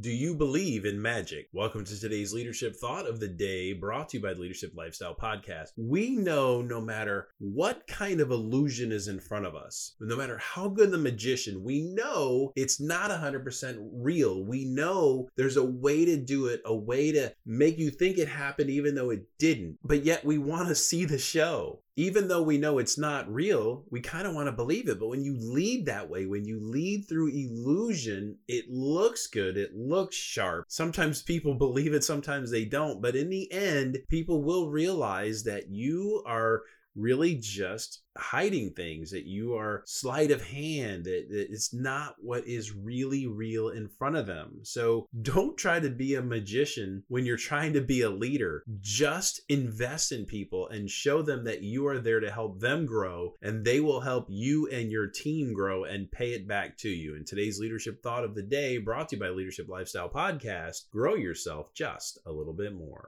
Do you believe in magic? Welcome to today's leadership thought of the day brought to you by the Leadership Lifestyle Podcast. We know no matter what kind of illusion is in front of us, no matter how good the magician, we know it's not 100% real. We know there's a way to do it, a way to make you think it happened even though it didn't. But yet we want to see the show even though we know it's not real, we kind of want to believe it. But when you lead that way, when you lead through illusion, it looks good, it looks sharp. Sometimes people believe it, sometimes they don't. But in the end, people will realize that you are really just hiding things that you are sleight of hand that, that it's not what is really real in front of them. So don't try to be a magician when you're trying to be a leader. Just invest in people and show them that you are there to help them grow and they will help you and your team grow and pay it back to you. And today's leadership thought of the day brought to you by leadership lifestyle podcast. Grow yourself just a little bit more